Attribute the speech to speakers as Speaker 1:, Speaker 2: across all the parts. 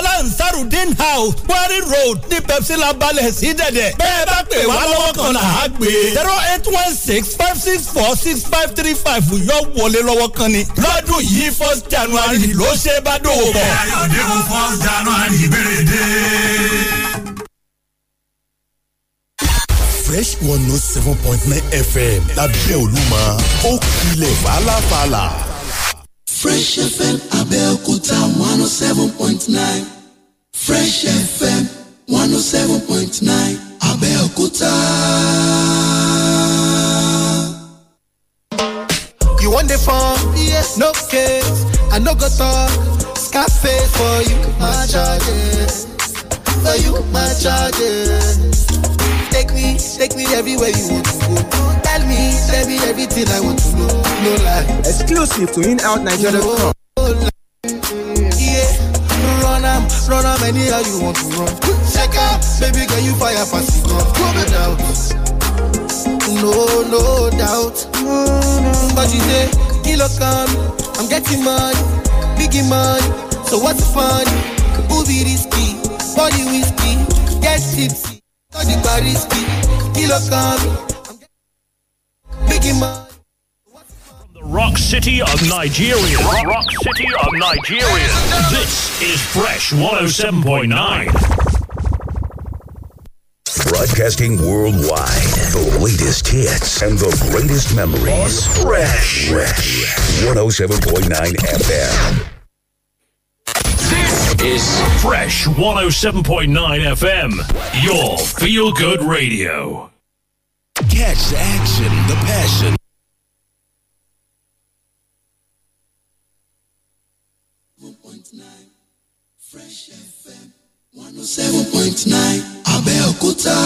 Speaker 1: ọlá ansarudin house quarry road ní pepsi labalẹ̀ sí dẹ̀dẹ̀ bẹ́ẹ̀ bá pè wá lọ́wọ́ kan là á gbé zero eight one six five six four six five three five yọ wọlé lọ́wọ́ kan ni lọ́dún yìí first january ló ṣe bá dòwò pọ̀.
Speaker 2: ayọ̀dẹ̀kùn first january bẹ̀rẹ̀ dé.
Speaker 3: fresh one note oh seven point nine fm lábẹ́ olúmọ ó kilẹ̀ fàlàfàlà.
Speaker 4: fresh fm abẹ́òkúta one oh seven point nine fresh fm one oh seven point nine abẹ́òkúta.
Speaker 5: you wan dey fun yes no case i no go talk scarface for you my charges for you my charges. Take me, take me everywhere you want to go. Tell me, tell me everything I want to know. No lie.
Speaker 6: Exclusive to InOutNigeria.com.
Speaker 5: run am, run am anyhow you want to run. Check out, baby girl you fire fast enough. No doubt, no no doubt. But you say, kilo come, I'm getting money, biggie money. So what's fun? Who be risky? Body whiskey, get tipsy. From
Speaker 7: the rock city of Nigeria. Rock city of Nigeria. This is Fresh 107.9.
Speaker 8: Broadcasting worldwide. The latest hits and the greatest memories. Fresh. Fresh. 107.9 FM This
Speaker 7: is Fresh 107.9 FM, your feel good radio.
Speaker 3: Catch the action, the passion.
Speaker 4: 107.9 Abeokuta.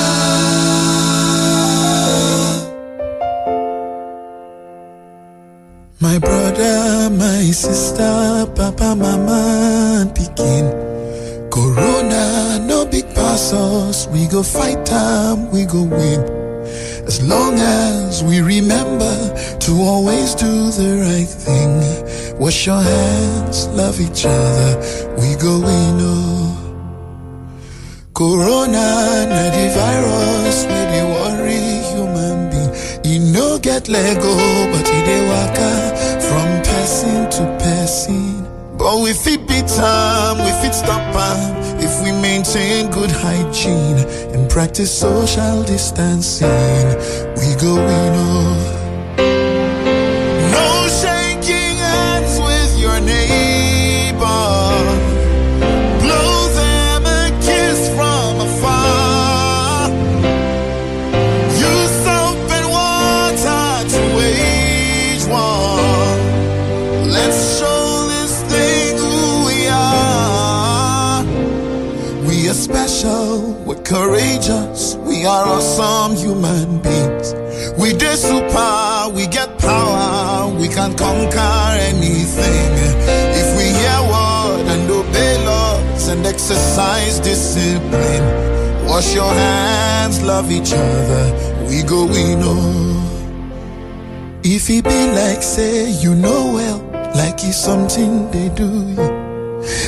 Speaker 9: My brother, my sister, papa, mama, and. Corona, no big pass us. We go fight time, we go win. As long as we remember to always do the right thing. Wash your hands, love each other, we go win. Oh. Corona, na the virus, we the worry human being. You no get Lego, but it dey waka from person to person. But we fit beat time, we fit stop time if we maintain good hygiene and practice social distancing. We go we know. Oh. Courageous. We are awesome human beings. We did super, we get power, we can conquer anything. If we hear word and obey laws and exercise discipline, wash your hands, love each other, we go, we know. Oh. If it be like say you know well, like it's something they do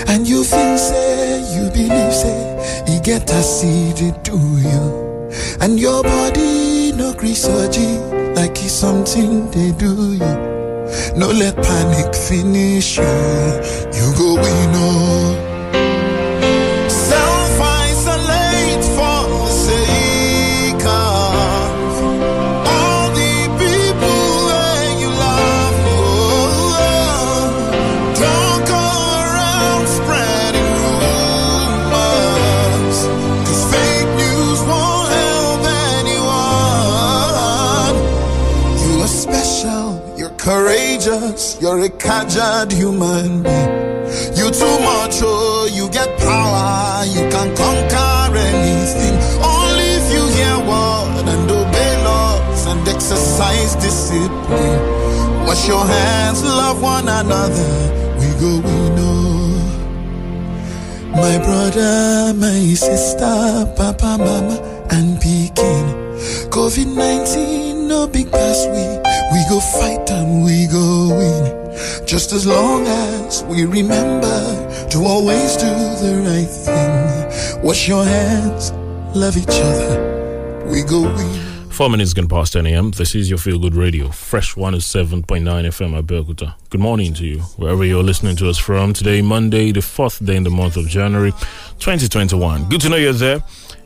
Speaker 9: and you feel say you believe say he get a seed to you. And your body no surgery like it's something they do you. No let panic finish you. You go we know. Courageous, you're a caged human being. You too much, oh, you get power, you can conquer anything. Only if you hear word and obey laws and exercise discipline. Wash your hands, love one another, we go, we know. My brother, my sister, papa, mama, and Pekin. COVID 19, no big pass we. We go fight and we go win. Just as long as we remember to always do the right thing. Wash your hands, love each other. We go we.
Speaker 10: Four minutes gone past 10 a.m. This is your Feel Good Radio, Fresh 107.9 FM Abeokuta. Good morning to you, wherever you're listening to us from. Today, Monday, the fourth day in the month of January 2021. Good to know you're there.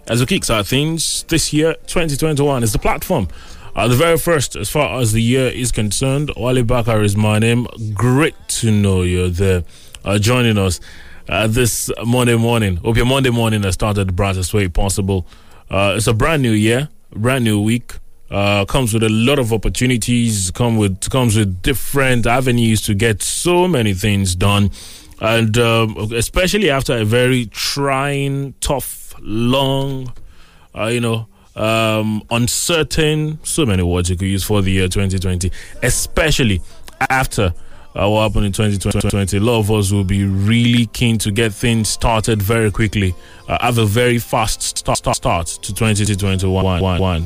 Speaker 10: As we kickstart things, this year, 2021, is the platform. Uh, the very first, as far as the year is concerned, Wale Bakar is my name. Great to know you're there uh, joining us uh, this Monday morning. Hope your Monday morning has started the brightest way possible. Uh, it's a brand new year, brand new week. Uh, comes with a lot of opportunities. Come with comes with different avenues to get so many things done, and um, especially after a very trying, tough, long, uh, you know, um, uncertain, so many words you could use for the year 2020, especially after uh, what happened in 2020. A lot of us will be really keen to get things started very quickly, uh, have a very fast start, start, start to 2021.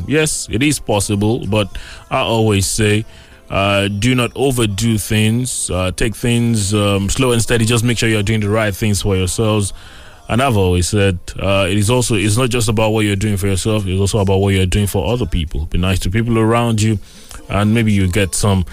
Speaker 10: Yes, it is possible, but I always say, uh, do not overdo things. Uh, take things um, slow and steady. Just make sure you're doing the right things for yourselves. And I've always said uh, it is also it's not just about what you're doing for yourself. It's also about what you're doing for other people. Be nice to people around you, and maybe you get some.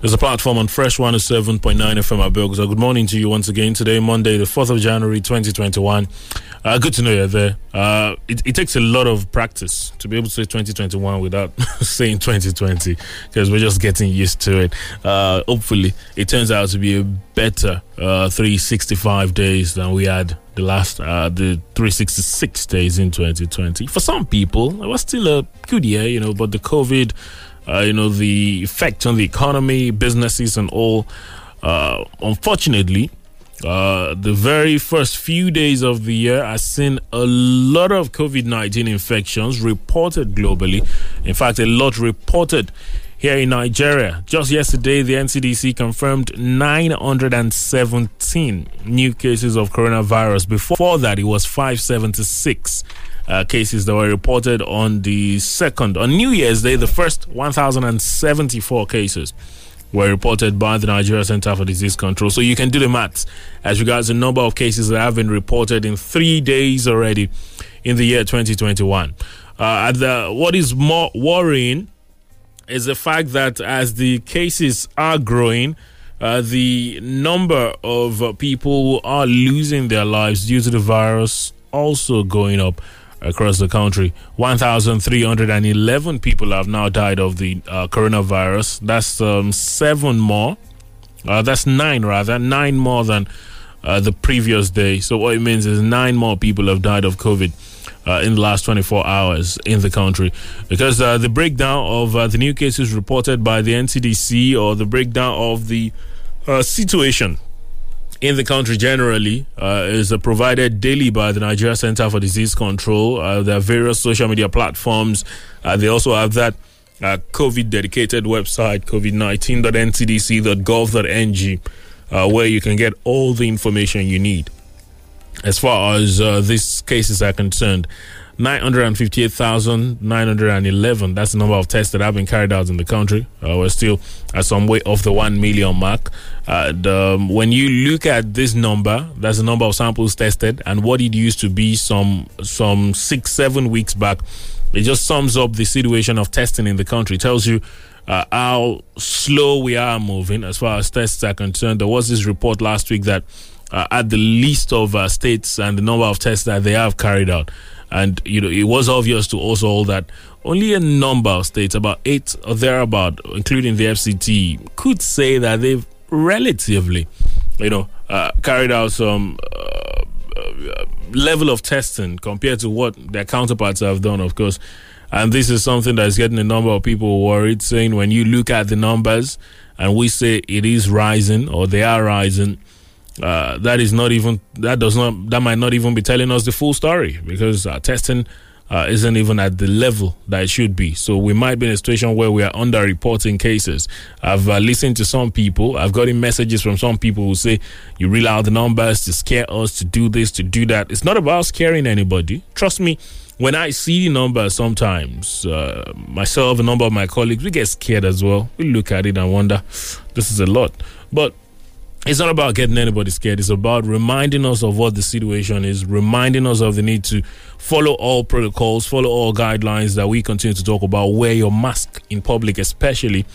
Speaker 10: There's a platform on Fresh 107.9 FM at So Good morning to you once again. Today, Monday, the 4th of January, 2021. Uh, good to know you're there. Uh, it, it, takes a lot of practice to be able to say 2021 without saying 2020 because we're just getting used to it. Uh, hopefully, it turns out to be a better uh, 365 days than we had the last, uh, the 366 days in 2020. For some people, it was still a good year, you know, but the COVID uh, you know, the effect on the economy, businesses, and all. Uh, unfortunately, uh, the very first few days of the year has seen a lot of COVID 19 infections reported globally. In fact, a lot reported here in Nigeria. Just yesterday, the NCDC confirmed 917 new cases of coronavirus. Before that, it was 576 uh, cases that were reported on the second, on New Year's Day, the first 1,074 cases were reported by the Nigeria Center for Disease Control. So you can do the maths as regards the number of cases that have been reported in three days already in the year 2021. Uh, the, what is more worrying is the fact that as the cases are growing, uh, the number of people who are losing their lives due to the virus also going up across the country. 1,311 people have now died of the uh, coronavirus. That's um, seven more. Uh, that's nine, rather. Nine more than uh, the previous day. So, what it means is nine more people have died of COVID. Uh, in the last 24 hours in the country. Because uh, the breakdown of uh, the new cases reported by the NCDC or the breakdown of the situation in the country generally uh, is uh, provided daily by the Nigeria Center for Disease Control. Uh, there are various social media platforms. Uh, they also have that uh, COVID dedicated website, covid19.ncdc.gov.ng, uh, where you can get all the information you need. As far as these cases are concerned, 958,911. That's the number of tests that have been carried out in the country. Uh, we're still at some way off the 1 million mark. And, um, when you look at this number, that's the number of samples tested and what it used to be some, some six, seven weeks back. It just sums up the situation of testing in the country. It tells you uh, how slow we are moving as far as tests are concerned. There was this report last week that uh, at the least of uh, states and the number of tests that they have carried out, and you know it was obvious to us all that only a number of states, about eight or thereabout, including the FCT, could say that they've relatively, you know, uh, carried out some uh, uh, level of testing compared to what their counterparts have done, of course. And this is something that's getting a number of people worried, saying when you look at the numbers and we say it is rising or they are rising, uh, that is not even that does not that might not even be telling us the full story because uh, testing uh, isn't even at the level that it should be. So we might be in a situation where we are underreporting cases. I've uh, listened to some people. I've gotten messages from some people who say you reel out the numbers to scare us to do this to do that. It's not about scaring anybody. Trust me. When I see the numbers, sometimes uh, myself, a number of my colleagues, we get scared as well. We look at it and wonder, this is a lot. But it's not about getting anybody scared. It's about reminding us of what the situation is, reminding us of the need to follow all protocols, follow all guidelines that we continue to talk about. Wear your mask in public, especially,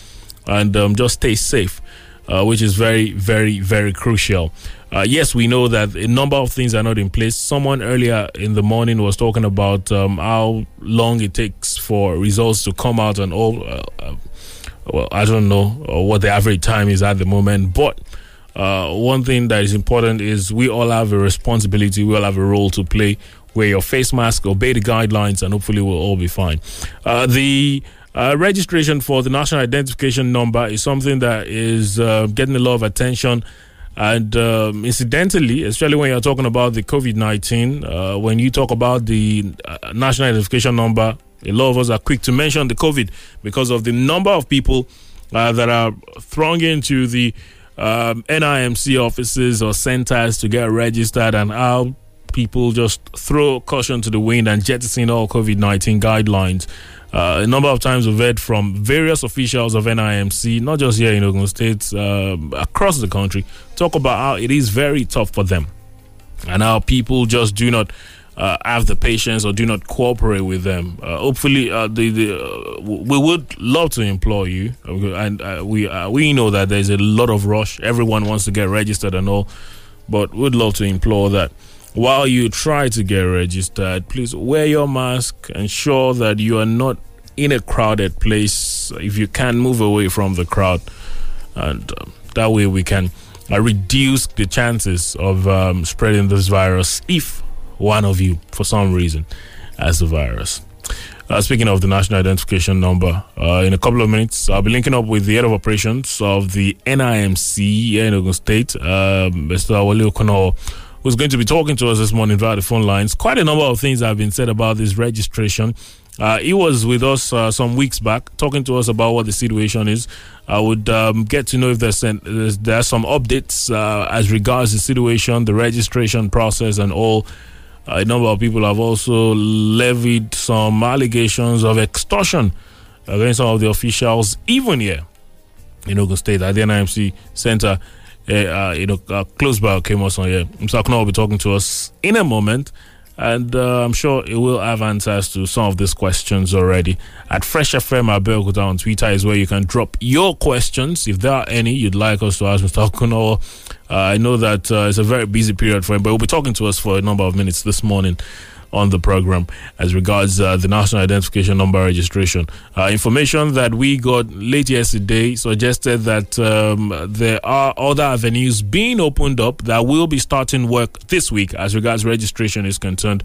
Speaker 10: and um, just stay safe, uh, which is very, very, very crucial. Uh, yes, we know that a number of things are not in place. Someone earlier in the morning was talking about um, how long it takes for results to come out and all. Uh, uh, well, I don't know what the average time is at the moment, but uh, one thing that is important is we all have a responsibility, we all have a role to play. Wear your face mask, obey the guidelines, and hopefully we'll all be fine. Uh, the uh, registration for the national identification number is something that is uh, getting a lot of attention. And um, incidentally, especially when you're talking about the COVID 19, uh, when you talk about the uh, national identification number, a lot of us are quick to mention the COVID because of the number of people that are thronging to the um, NIMC offices or centers to get registered and how people just throw caution to the wind and jettison all COVID 19 guidelines. Uh, a number of times we've heard from various officials of NIMC, not just here in Ogun State, uh, across the country, talk about how it is very tough for them and how people just do not uh, have the patience or do not cooperate with them. Uh, hopefully, uh, the, the uh, we would love to employ you, and uh, we uh, we know that there's a lot of rush. Everyone wants to get registered and all, but we'd love to implore that while you try to get registered, please wear your mask. Ensure that you are not in a crowded place. If you can, move away from the crowd, and um, that way we can reduce the chances of um, spreading this virus if one of you, for some reason, has the virus. Uh, speaking of the national identification number, uh, in a couple of minutes, I'll be linking up with the head of operations of the NIMC here in Ogun State, uh, Mr. Wale Okono, who's going to be talking to us this morning via the phone lines. Quite a number of things have been said about this registration. Uh, he was with us uh, some weeks back, talking to us about what the situation is. I would um, get to know if there's, an, there's there are some updates uh, as regards the situation, the registration process, and all a number of people have also levied some allegations of extortion against some of the officials, even here in Ogun State at the NIMC Center, uh, uh, you know, uh, close by Kemoson here. Mr. Akuna will be talking to us in a moment. And uh, I'm sure he will have answers to some of these questions already. At Fresh FM Abeokuta on Twitter is where you can drop your questions. If there are any you'd like us to ask Mr. Okuno, uh, I know that uh, it's a very busy period for him, but he'll be talking to us for a number of minutes this morning on the program as regards uh, the national identification number registration. Uh, information that we got late yesterday suggested that um, there are other avenues being opened up that will be starting work this week as regards registration is concerned.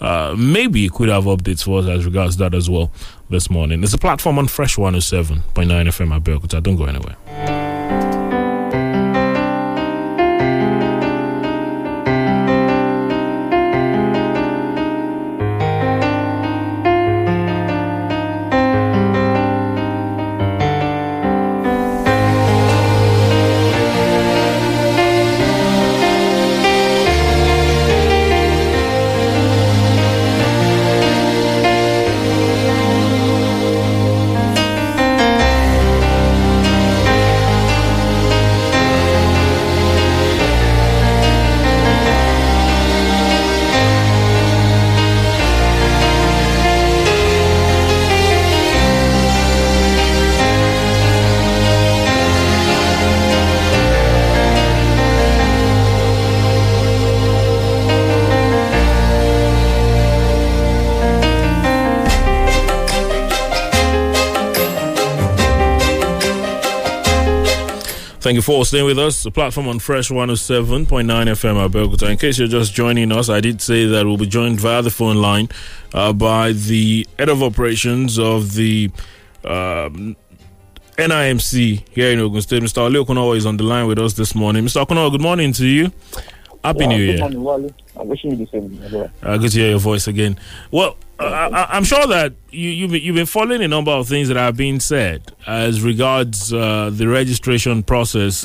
Speaker 10: Uh, maybe you could have updates for us as regards that as well this morning. It's a platform on Fresh 107.9 FM at Belkuta. Don't go anywhere. Thank you for staying with us. The platform on Fresh 107.9 FM Abeokuta. In case you're just joining us, I did say that we'll be joined via the phone line uh, by the head of operations of the um, NIMC here in Ogun State. Mr. Ali Okunawa is on the line with us this morning. Mr. Okunawa, good morning to you. Happy
Speaker 11: Yeah,
Speaker 10: New Year.
Speaker 11: morning, Wale. I'm wishing you the same. well.
Speaker 10: Uh, good to hear your voice again. Well, I, I'm sure that you, you've, been- you've been following a number of things that have been said as regards uh, the registration process.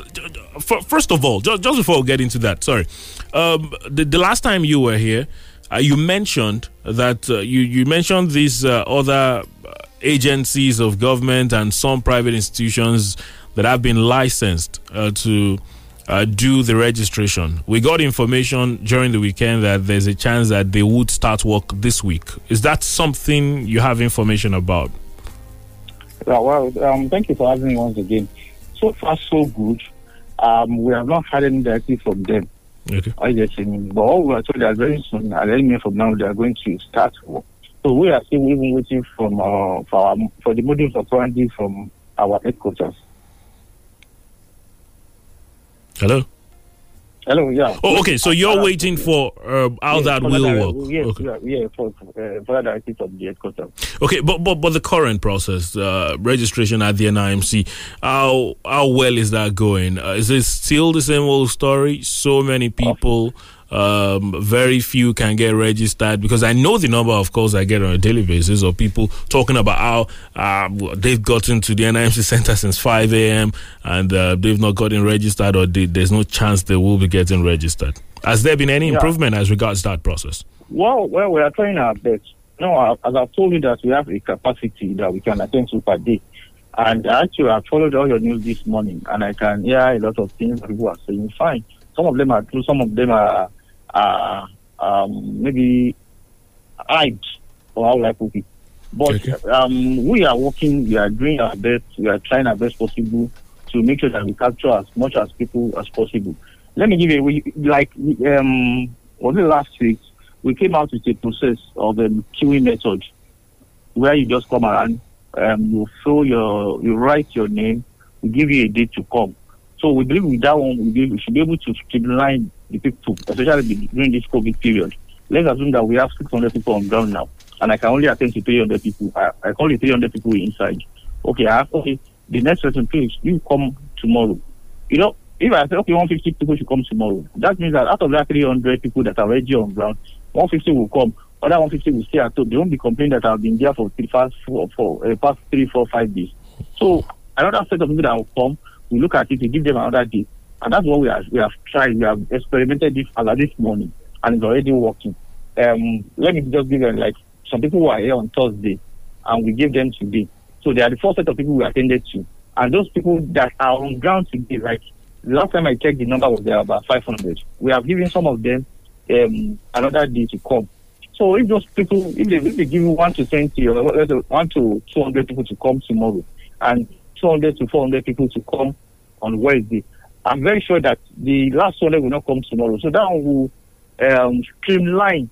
Speaker 10: First of all, just, just before we get into that, sorry, um, the, the last time you were here, uh, you mentioned that uh, you, you mentioned these uh, other agencies of government and some private institutions that have been licensed uh, to uh, do the registration. We got information during the weekend that there's a chance that they would start work this week. Is that something you have information about?
Speaker 11: Yeah, well, um, thank you for having me once again. So far, so good. Um, we have not had any directive from them.
Speaker 10: Okay.
Speaker 11: I just mean, but all we are told that very soon, at any minute from now, they are going to start work. So we are still even waiting from uh, for our, for the module of apparently from our headquarters.
Speaker 10: Hello.
Speaker 11: Hello, yeah.
Speaker 10: Oh, okay. So you're waiting for uh, how
Speaker 11: Yes,
Speaker 10: that will
Speaker 11: direct-
Speaker 10: work.
Speaker 11: Yes,
Speaker 10: Okay.
Speaker 11: yeah, yeah, for uh, for directive from the headquarters.
Speaker 10: Okay, but but but the current process, uh, registration at the NIMC, how how well is that going? Uh, is it still the same old story? So many people, um, very few can get registered because I know the number of calls I get on a daily basis of people talking about how uh, they've gotten to the NIMC center since five a.m. and uh, they've not gotten registered or they, there's no chance they will be getting registered. Has there been any
Speaker 11: Yeah.
Speaker 10: improvement as regards that process?
Speaker 11: Well, well, we are trying our best. No, as I've told you that we have a capacity that we can attend to per day. And actually, I followed all your news this morning, and I can hear a lot of things people are saying. Fine, some of them are true, some of them are, are um, maybe hyped, or how will I put it. But um, we are working, we are doing our best, we are trying our best possible to make sure that we capture as much as people as possible. Let me give you, we, like, um, was it last week? We came out with a process of a queuing method where you just come around, um, you fill your, you write your name, we give you a date to come. So we believe with that one, we should be able to streamline the people, especially during this COVID period. Let's assume that we have 600 people on ground now, and I can only attend to 300 people. I, I call it 300 people inside. Okay, I have, okay, the next person, please, you come tomorrow. You know, if I say, okay, 150 people should come tomorrow, that means that out of that 300 people that are already on ground, 150 will come. Other 150 will stay at home. They won't be complaining that I've been there for the past four, four, uh, past three, four, five days. So another set of people that will come, we look at it, we give them another day, and that's what we have we have tried. We have experimented this as of this morning, and it's already working. Um, let me just give them like some people who are here on Thursday, and we gave them today. So they are the first set of people we attended to, and those people that are on ground today, like last time I checked, the number was there about 500. We have given some of them um, another day to come. So if those people, if they, if they give you one to twenty or one to two hundred people to come tomorrow, and two hundred to four hundred people to come on Wednesday, I'm very sure that the last one will not come tomorrow. So that one will um, streamline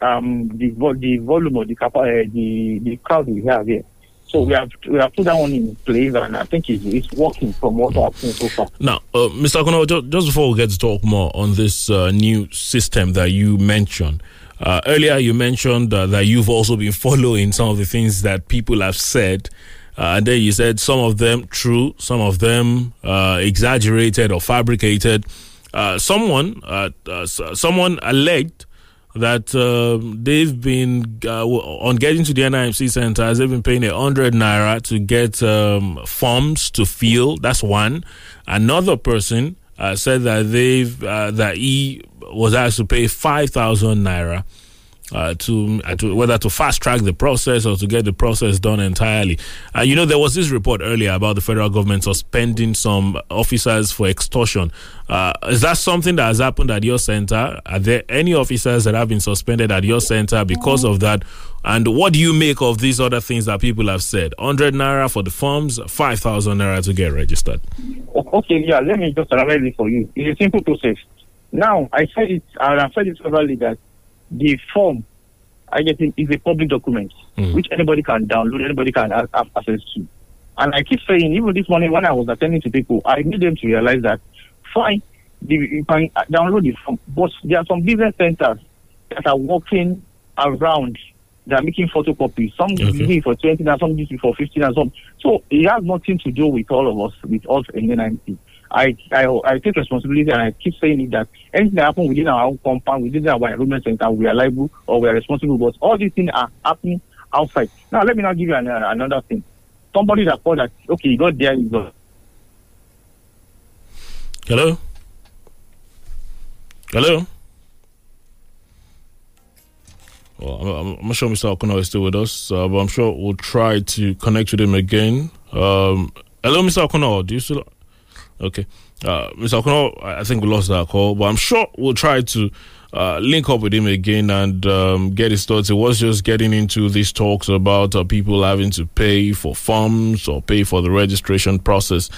Speaker 11: um, the the volume of the capa- uh, the the crowd we have here. So we have we have put that one in place, and I think it's, it's working from what I've seen so far.
Speaker 10: Now, uh, Mr. Akono, just, just before we get to talk more on this uh, new system that you mentioned, uh, earlier you mentioned uh, that you've also been following some of the things that people have said. Uh, and then you said some of them true, some of them uh, exaggerated or fabricated. Uh, someone, uh, uh, someone alleged that um, they've been uh, on getting to the NIMC centers. They've been paying a hundred naira to get um, forms to fill. That's one. Another person uh, said that they've uh, that he was asked to pay five thousand naira. Uh, to, uh, to whether to fast track the process or to get the process done entirely. Uh, you know, there was this report earlier about the federal government suspending some officers for extortion. Uh, is that something that has happened at your center? Are there any officers that have been suspended at your center because of that? And what do you make of these other things that people have said? 100 naira for the forms, 5,000 naira to get registered.
Speaker 11: Okay, yeah, let me just summarize it for you. It's a simple process. Now, I said it, and I've said it severally that the form, I get it, is a public document hmm. which anybody can download, anybody can have, have access to. And I keep saying, even this morning when I was attending to people, I need them to realize that, fine, the, you can download it from, but there are some business centers that are working around. They are making photocopies. Some
Speaker 10: Okay.
Speaker 11: for 20 and some for 15 and some. So it has nothing to do with all of us, with us in NIMC. I, I I take responsibility and I keep saying it that anything that happens within our own compound, within our enrollment center, we are liable or we are responsible. But all these things are happening outside. Now, let me now give you an, another thing. Somebody that called that, okay, you got there, you got.
Speaker 10: Hello? Hello? Well, I'm, I'm- I'm not sure Mr. Okuno is still with us, uh, but I'm sure we'll try to connect with him again. Um, hello, Mr. Okuno. Do you still? Okay. Uh, Mr. Okuno, I think we lost that call, but I'm sure we'll try to uh, link up with him again and um, get his thoughts. It was just getting into these talks about uh, people having to pay for forms or pay for the registration process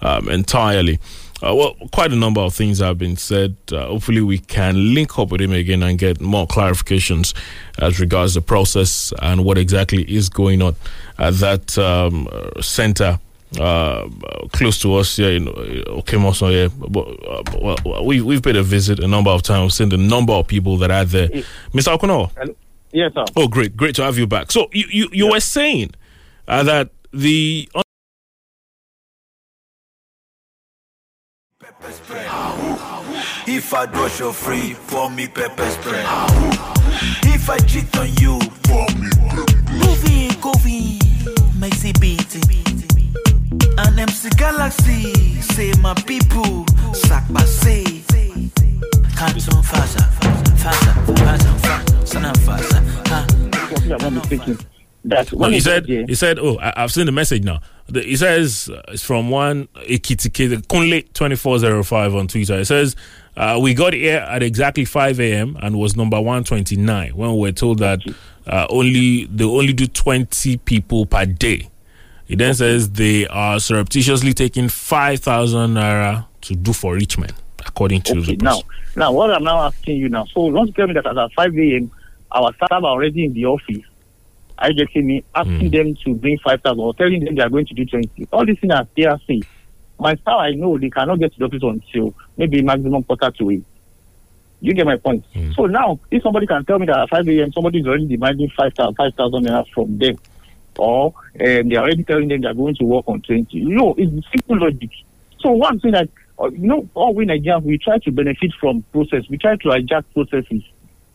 Speaker 10: um, entirely. Uh, well, quite a number of things have been said. Uh, hopefully, we can link up with him again and get more clarifications as regards the process and what exactly is going on at that um, uh, center uh, close to us here in Okemoso here. But, uh, well, we, we've paid a visit a number of times, seen the number of people that are there. Mr. Okuno.
Speaker 11: Yes, sir.
Speaker 10: Oh, great. Great to have you back. So, you, you, you were saying uh, that the.
Speaker 12: If I do show free, pour me pepper spray. If I cheat on you, pour me Movie, Govie, Maxi beat. An MC Galaxy, say my people, sack by say. Canton Faza, Faza, Faza, Faza, Sana Faza.
Speaker 11: I'm not. That
Speaker 10: No, he said. He said. Oh, I, I've seen the message now. The, he says uh, it's from one Ekitike Kunle twenty four zero five on Twitter. It says uh, we got here at exactly five a.m. and was number one twenty nine when we were told that uh, only they only do twenty people per day. He then says they are surreptitiously taking five thousand naira to do for each man, according to
Speaker 11: Okay,
Speaker 10: the
Speaker 11: now, now what I'm now asking you now. So don't tell me that at 5 a.m. our staff are already in the office. I get me asking hmm. them to bring 5,000 or telling them they are going to do 20. All these things are PRC. My staff, I know they cannot get to the office until maybe maximum quarter to eight. You get my point. Hmm. So now, if somebody can tell me that at 5 a.m. somebody is already demanding 5,000 5,000 naira from them, or um, they are already telling them they are going to work on 20, you know, it's simple logic. So one thing that, uh, you know, all we Nigerians, we try to benefit from process. We try to adjust processes.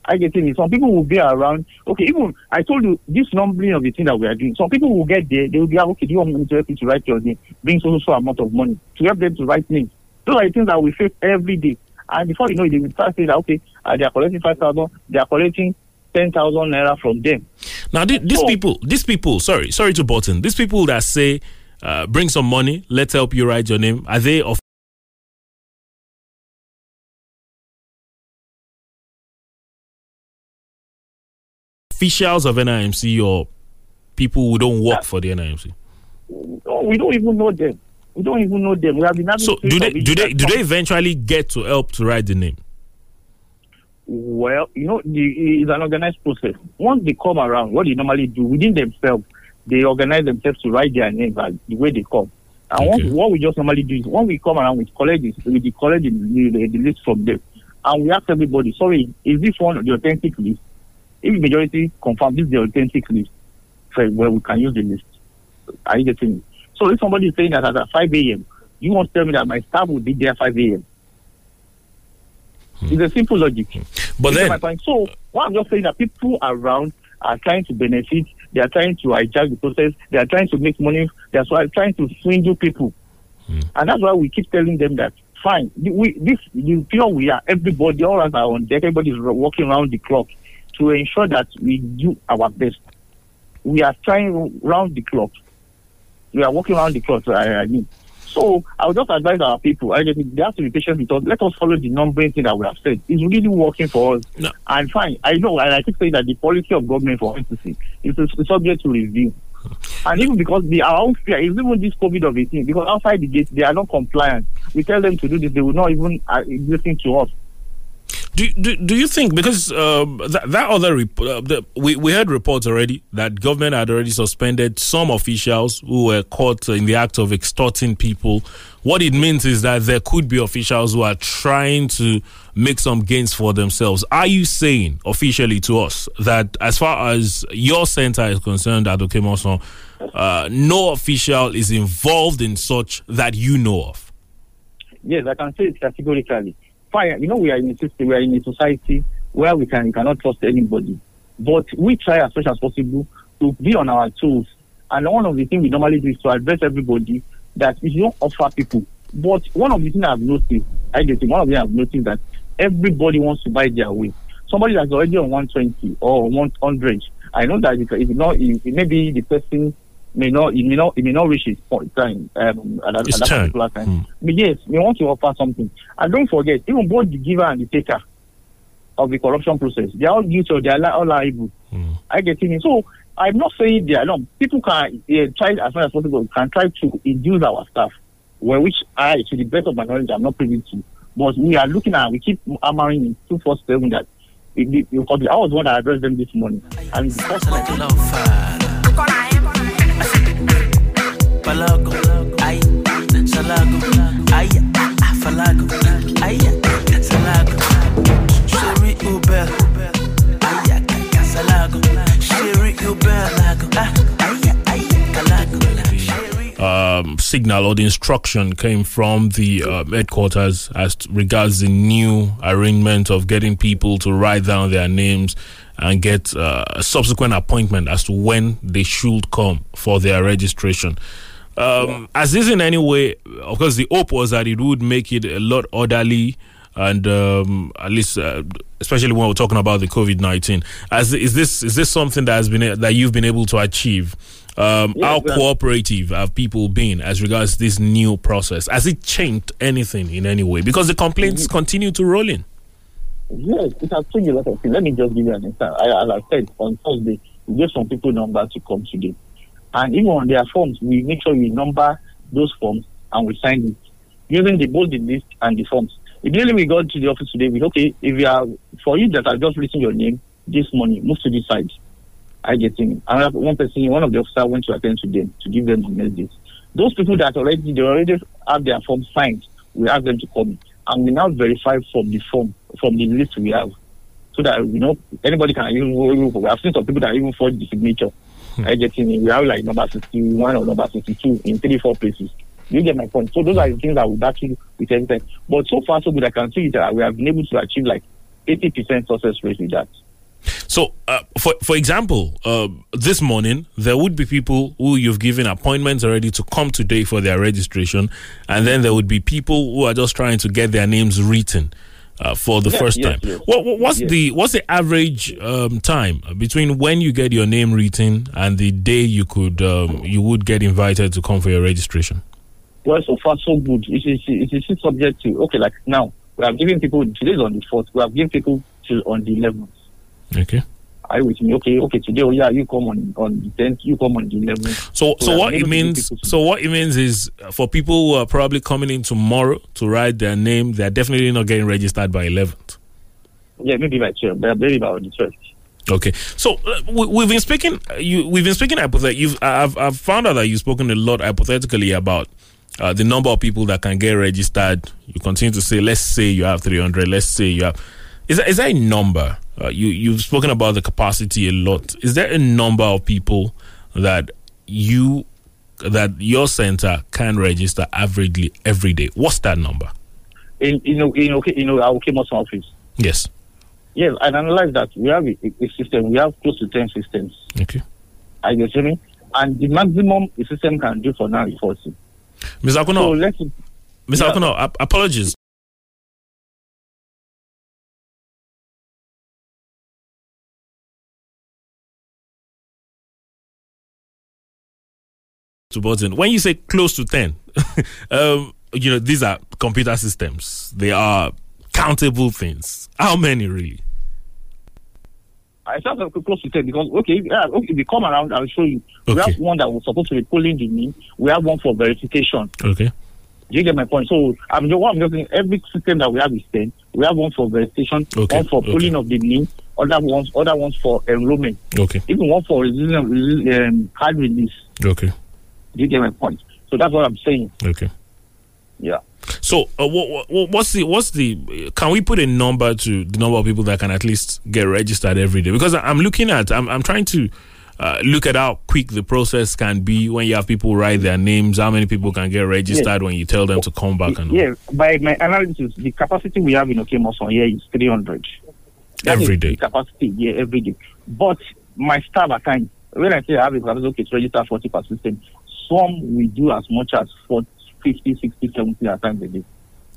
Speaker 11: I get it. Some people will be around. Okay, even I told you this numbering of the thing that we are doing. Some people will get there. They will be like, okay. Do you want me to help you to write your name? Bring so so amount of money to help them to write names. Those are the things that we face every day. And before you know it, they will start saying that okay, uh, they are collecting five thousand. They are collecting ten thousand naira from them.
Speaker 10: Now, thi- these people, these people, sorry, sorry to button, these people that say, uh, bring some money, let's help you write your name, are they of officials of NIMC or people who don't work for the NIMC?
Speaker 11: No, we don't even know them. We don't even know them. We have been having
Speaker 10: So, do they do they do they eventually get to help to write the name?
Speaker 11: Well, you know, the, it's an organized process. Once they come around, what they normally do within themselves, they organize themselves to write their name by the way they come. And once, what we just normally do is when we come around with colleges, we the college the, the, the list from them, and we ask everybody, sorry, is this one the authentic list? If majority confirm this is the authentic list, so well, we can use the list. Are you getting me? So if somebody is saying that at 5 a.m., you want to tell me that my staff will be there at 5 a.m. Hmm. It's a simple logic. Hmm.
Speaker 10: But
Speaker 11: You
Speaker 10: then-
Speaker 11: so what I'm just saying that people around are trying to benefit. They are trying to hijack the process. They are trying to make money. They are trying to swindle people, hmm. and that's why we keep telling them that fine. We this the pure we are. Everybody, all of us are on deck. Everybody is working around the clock to ensure that we do our best. We are trying round the clock. We are working around the clock. I mean. So I would just advise our people. I just they have to be patient with us. Let us follow the numbering thing that we have said. It's really working for us. And fine, I know, and I keep saying that the policy of government for NCC is is subject to review. And even because the our own fear is even this COVID of 18, because outside the gate they are not compliant. We tell them to do this, they will not even uh, listen to us.
Speaker 10: Do, do, do you think because um, that, that other rep- uh, the, we we heard reports already that government had already suspended some officials who were caught in the act of extorting people. What it means is that there could be officials who are trying to make some gains for themselves. Are you saying officially to us that as far as your center is concerned, Adoke Moson, uh, no official is involved in such that you know of?
Speaker 11: Yes, I can say it categorically. Fine, you know, we are in a system, we are in a society where we can we cannot trust anybody. But we try as much as possible to be on our toes. And one of the things we normally do is to address everybody that you don't offer people. But one of the things I've noticed, I it, one of the things I've noticed that everybody wants to buy their way. Somebody that's already on 120 or 100, I know that if you know, maybe the person may not, it may not, it may not reach his point time um, at, at that
Speaker 10: turn.
Speaker 11: particular time. But yes, we want to offer something. And don't forget, even both the giver and the taker of the corruption process, they are all guilty or they are li- all liable. I get it. So I'm not saying they are not. People can uh, try as much as possible can try to induce our staff, well, which I, to the best of my knowledge, I'm not privy to. But we are looking at, we keep hammering in two four seven that. It, it, it, I was the one that addressed them this morning, and the
Speaker 12: ay, salago, ay, ah, falago, ay, salago, Sherry Uber, ay, salago, Sherry Uber, ah,
Speaker 10: um, signal or the instruction came from the uh, headquarters as regards the new arrangement of getting people to write down their names and get uh, a subsequent appointment as to when they should come for their registration. Um, As this in any way, of course, the hope was that it would make it a lot orderly and um, at least, uh, especially when we're talking about the COVID nineteen. As is this is this something that has been that you've been able to achieve? Um,
Speaker 11: Yeah,
Speaker 10: how cooperative have people been as regards this new process? Has it changed anything in any way? Because the complaints continue to roll in.
Speaker 11: Yes, it has changed a lot of things. Let me just give you an example. I, as I said, on Thursday, we gave some people number to come today. And even on their forms, we make sure we number those forms and we sign it. Using the both the list and the forms. Immediately we got to the office today, we okay, if you are, for you that have just written your name this morning, move to this side. I get in. Another one person, one of the officers went to attend to them to give them the messages. Those people that already, they already have their form signed, we ask them to come. And we now verify from the form, from the list we have so that you know anybody can even we have seen some people that even forge the signature. I get in. We have like number sixty one or number sixty two in three four places. You get my point. So those are the things that we back you with everything. But so far so good, I can see that we have been able to achieve like eighty percent success rate with that.
Speaker 10: So, uh, for for example, uh, this morning there would be people who you've given appointments already to come today for their registration, and then there would be people who are just trying to get their names written uh, for the
Speaker 11: Yes,
Speaker 10: first
Speaker 11: yes,
Speaker 10: time.
Speaker 11: yes.
Speaker 10: What, what- what's the what's the average um, time between when you get your name written and the day you could um, you would get invited to come for your registration?
Speaker 11: Well, so far so good. It is it is subject to okay. Like now, we are giving people today is on the fourth. We are giving people till on the eleventh.
Speaker 10: Okay.
Speaker 11: You with me? Okay, okay. Today, oh yeah, you come on on the tenth. You come on the eleventh.
Speaker 10: So, so
Speaker 11: we
Speaker 10: what it
Speaker 11: been able to give
Speaker 10: means, so what it means is uh, for people who are probably coming in tomorrow to write their name, they're definitely not getting registered by 11th.
Speaker 11: Yeah, maybe by twelve, but maybe by the twelfth.
Speaker 10: Okay, so uh, we, we've been speaking. uh, You, we've been speaking hypothet. You've, I've, I've found out that you've spoken a lot hypothetically about uh, the number of people that can get registered. You continue to say, let's say you have 300. Let's say you have. Is that, is that a number? Uh, you, you've spoken about the capacity a lot. Is there a number of people that you, that your center can register averagely every day? What's that number?
Speaker 11: In know in okay you our Kemos office.
Speaker 10: Yes.
Speaker 11: Yes, I analyze that we have a, a system. We have close to ten systems.
Speaker 10: Okay.
Speaker 11: Are you me? And the maximum the system can do for now is forty.
Speaker 10: Ms. Akuno,
Speaker 11: So let's
Speaker 10: Ms.
Speaker 11: Yeah.
Speaker 10: Akuno, ap- apologies. To button. When you say close to 10, um, you know, these are computer systems. They are countable things. How many really?
Speaker 11: I to close to ten because okay, yeah, okay, if you come around, I'll show you. We have one that was supposed to be pulling the name. We have one for verification.
Speaker 10: Okay.
Speaker 11: Do you get my point? So I'm just what I'm just saying. Every system that we have is ten. We have one for verification,
Speaker 10: Okay,
Speaker 11: one for pulling of the name, other ones, other ones for enrollment,
Speaker 10: Okay.
Speaker 11: even one for um, card release.
Speaker 10: Okay.
Speaker 11: Do you get my point? So that's what I'm saying.
Speaker 10: Okay.
Speaker 11: Yeah.
Speaker 10: So, uh, what, what, what's the what's the? Can we put a number to the number of people that can at least get registered every day? Because I'm looking at, I'm I'm trying to uh, look at how quick the process can be when you have people write their names. How many people can get registered
Speaker 11: Yes.
Speaker 10: when you tell them to come back and all.
Speaker 11: Yeah, by my analysis, the capacity we have in Okemoson here is 300. That
Speaker 10: Every day.
Speaker 11: the capacity, yeah, every day. But my staff at times, when I say I have a capacity, okay, to register 40 per system, some we do as much as 40, 50, 60, 70 at times a day.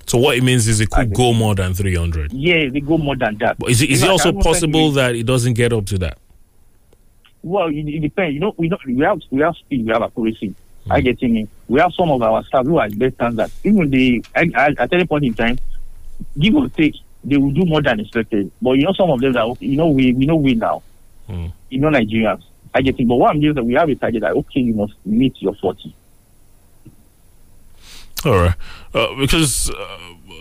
Speaker 10: So what it means is it could go more than 300.
Speaker 11: Yeah, they go more than that.
Speaker 10: But is it, is
Speaker 11: You
Speaker 10: it also
Speaker 11: I haven't sent
Speaker 10: possible that it doesn't get up to that?
Speaker 11: Well, it, it depends. You know, we know we have we have speed, we have accuracy. Hmm. I get me. We have some of our staff who are best standard. Even the I, I, at any point in time, give or take, they will do more than expected. But you know, some of them that you know we we know we now. Hmm. You know, Nigerians. It. But what I'm is that we have a target that okay, you must meet your forty.
Speaker 10: All right, uh, because uh,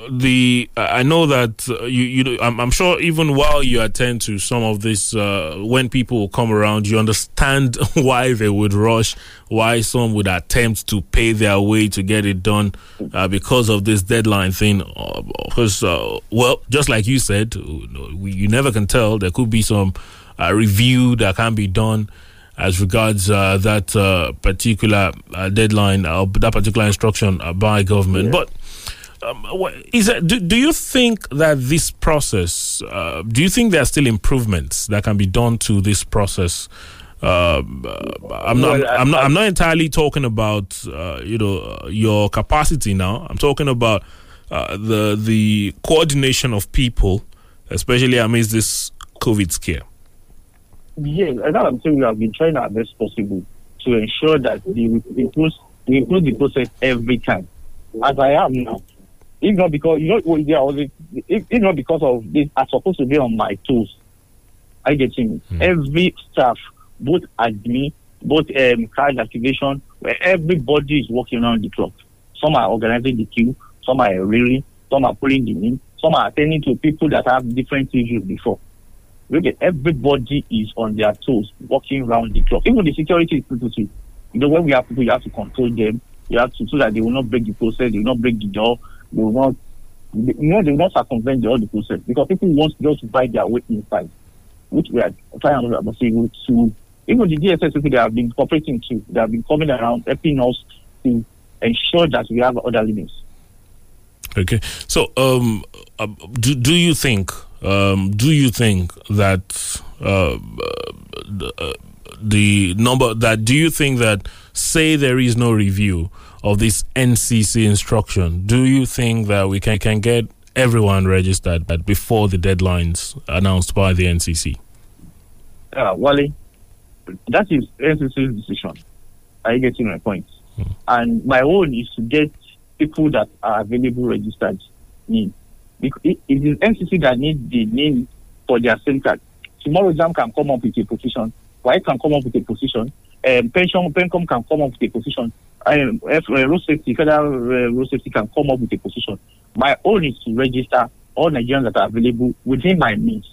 Speaker 10: the I know that uh, you you know I'm, I'm sure even while you attend to some of this, uh, when people come around, you understand why they would rush, why some would attempt to pay their way to get it done uh, because of this deadline thing. Because uh, well, just like you said, you never can tell. There could be some review that can be done as regards uh, that uh, particular uh, deadline that particular instruction uh, by government. But um, is that, do, do you think that this process, uh, do you think there are still improvements that can be done to this process? Um, uh, I'm not.
Speaker 11: Well, I-
Speaker 10: I'm not. I'm not entirely talking about uh, you know your capacity now. I'm talking about uh, the the coordination of people, especially amidst this COVID scare.
Speaker 11: Yes, and that I'm saying we have been trying our best possible to ensure that we improve we improve the process every time. As I am now. If not because you know was if, if not because of this I'm supposed to be on my toes. I get you. Every staff, both admin, both um card activation, where everybody is working around the clock. Some are organizing the queue, some are reeling, some are pulling the in, some are attending to people that have different issues before. Look everybody is on their toes, walking around the clock. Even the security too. You know, when we have people, you have to control them. You have to so that they will not break the process, they will not break the door, they will not, you know, they will not circumvent the, all the process because people want just to buy their way inside, which we are trying to say to. Even the DSS people, they have been cooperating too. They have been coming around, helping us to ensure that we have other limits.
Speaker 10: Okay. So, um, uh, do do you think um, do you think that uh, the, uh, the number that do you think that say there is no review of this NCC instruction? Do you think that we can can get everyone registered but before the deadlines announced by the NCC?
Speaker 11: uh, Wale, that is NCC's decision. Are you getting my point? And my own is to get people that are available registered in. It, is NCC that need the name for their SIM card. Tomorrow, JAMB can come up with a position. Why can come up with a position? Um, pension, Pencom can come up with a position. Um, F, uh, road safety, federal uh, road safety can come up with a position. My own is to register all Nigerians that are available within my means.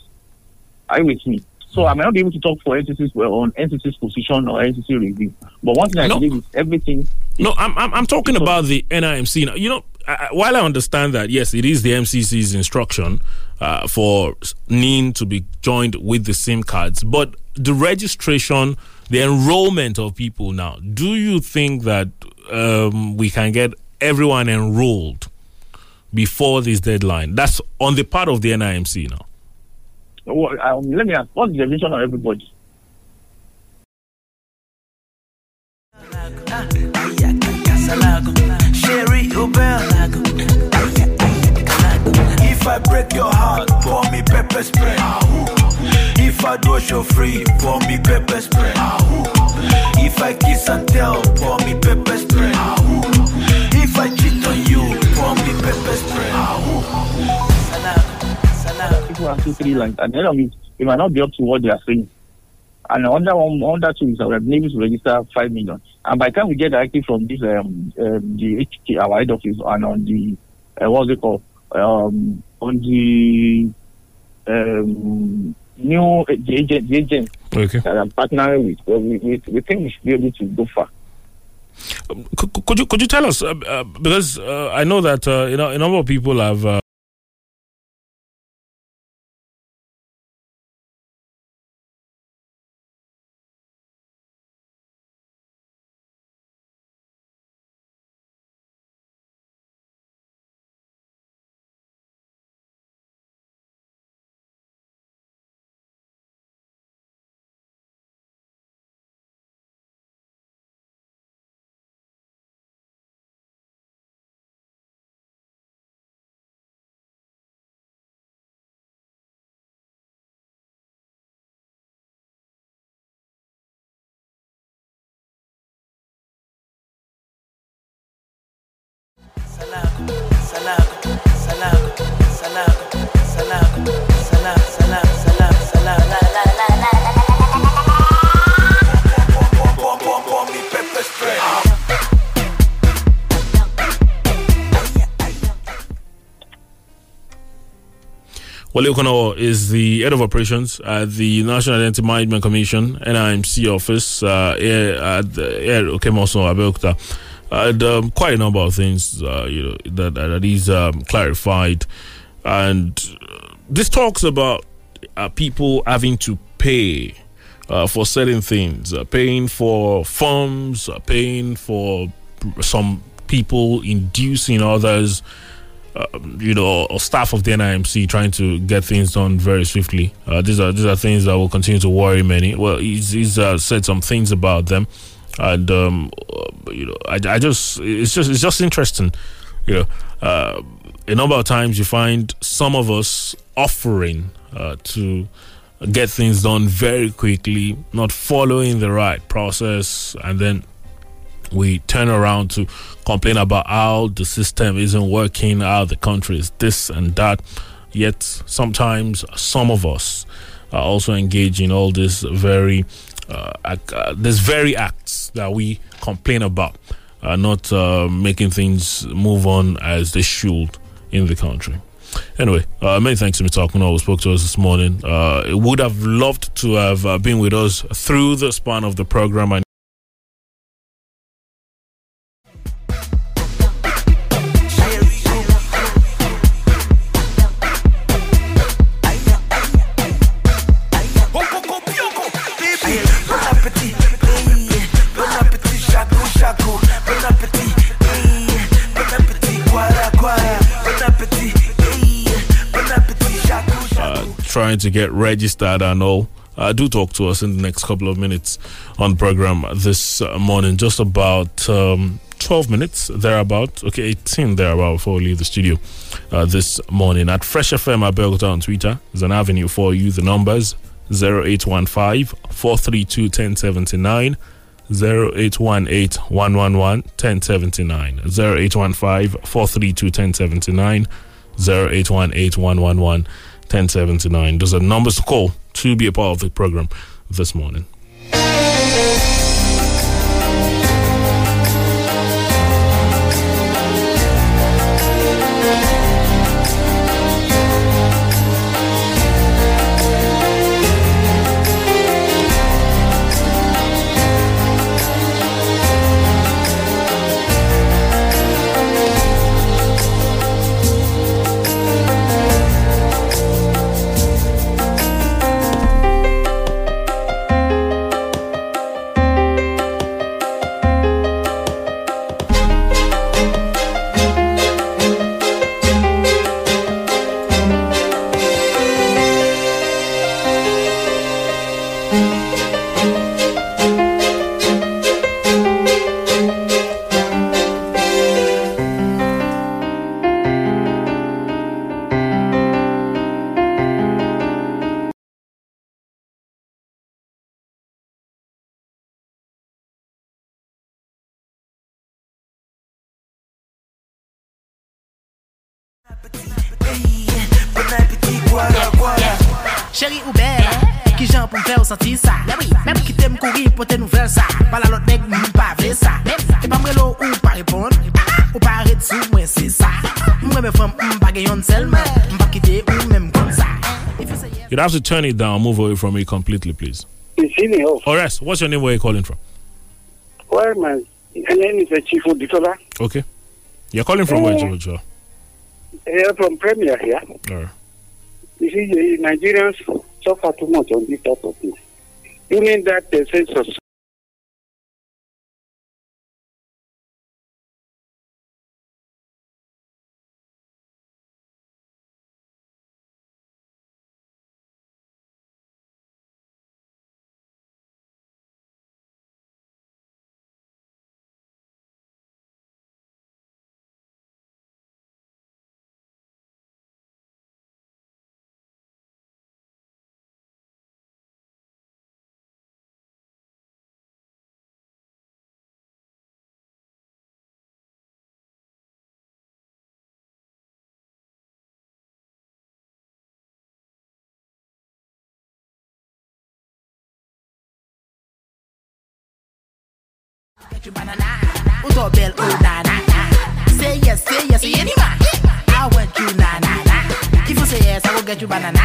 Speaker 11: Are you with me? So I might not be able to talk for NCC's well on NCC's position or NCC review. But one thing I believe is everything.
Speaker 10: No, I'm I'm, I'm talking about the NIMC. Now, you know, I, I- while I understand that, yes, it is the NCC's instruction uh, for NIN to be joined with the SIM cards, but the registration, the enrollment of people now, do you think that um, we can get everyone enrolled before this deadline? That's on the part of the NIMC now.
Speaker 11: Well, um, let me ask, what's the definition of everybody?
Speaker 12: Sherry Obel. If I break your heart, pour me pepper spray. If I do show free, pour me pepper spray. If I kiss and tell, pour me pepper spray. If I cheat on you, pour me pepper spray.
Speaker 11: People three lines. And then of it, it might not be up to what they are saying. And under one, under two is our able to register five million. And by the time we get directly from this, um, um, the HK, our head office, and on the, uh, what's it called, um, on the um, new the agent, the agent
Speaker 10: Okay.
Speaker 11: that I'm partnering with. Well, we, we, we think we should be able to go far.
Speaker 10: Could, could you could you tell us uh, uh, because uh, I know that uh, you know a number of people have. Wale is the head of operations at the National Identity Management Commission (NIMC) office uh, here at here Okemoso, Abeokuta. And um, quite a number of things, uh, you know, that that is um, clarified, and uh, this talks about uh, people having to pay uh, for certain things, uh, paying for firms, uh, paying for some people inducing others um, you know, or staff of the NIMC trying to get things done very swiftly. Uh, these are these are things that will continue to worry many. Well, he's, he's uh, said some things about them, and um, uh, you know, I, I just it's just it's just interesting. You know, uh, a number of times you find some of us offering uh, to get things done very quickly, not following the right process, and then we turn around to complain about how the system isn't working, how the country is this and that. Yet sometimes some of us are also engaged in all these very uh, uh, this very acts that we complain about, uh, not uh, making things move on as they should in the country. Anyway, uh, many thanks to Mr. Akuno who spoke to us this morning. Uh, would have loved to have uh, been with us through the span of the program. I to get registered and all. Uh, do talk to us in the next couple of minutes on program this uh, morning. Just about um, 12 minutes thereabout. Okay, 18 thereabout before we leave the studio uh, this morning. At Fresh FM Abeokuta on Twitter, there's an avenue for you. The numbers 0815 432 1079. 0818 111 1079 0815 432 1079 0818 111 1079 those are numbers to call to be a part of the program this morning
Speaker 13: santi sa Mèm ki tem kouri pou te nouvel sa Pala lot neg m pa vle sa E pa mre lo ou pa repon Ou pa ret sou mwen se sa Mwen Moi, me femme, m'bagay yon seulement. M'bakite ou même comme ça. If you say yes,
Speaker 10: You'd have to turn it down, move away from it completely, please.
Speaker 14: It's in the house.
Speaker 10: Or else, what's your name? Where are you calling from?
Speaker 14: Well, my name is Chief Oditola.
Speaker 10: Okay. You're calling from where,
Speaker 14: Uh,
Speaker 10: Jojo?
Speaker 14: Uh, from Premier here.
Speaker 10: All right.
Speaker 14: You see, the Nigerians suffer too much on this type of thing. During that uh, census,
Speaker 13: get you banana. Uto bell, oh na na na. Say yes, say yes, any man. I want you na na na. If you say yes, I will get you banana.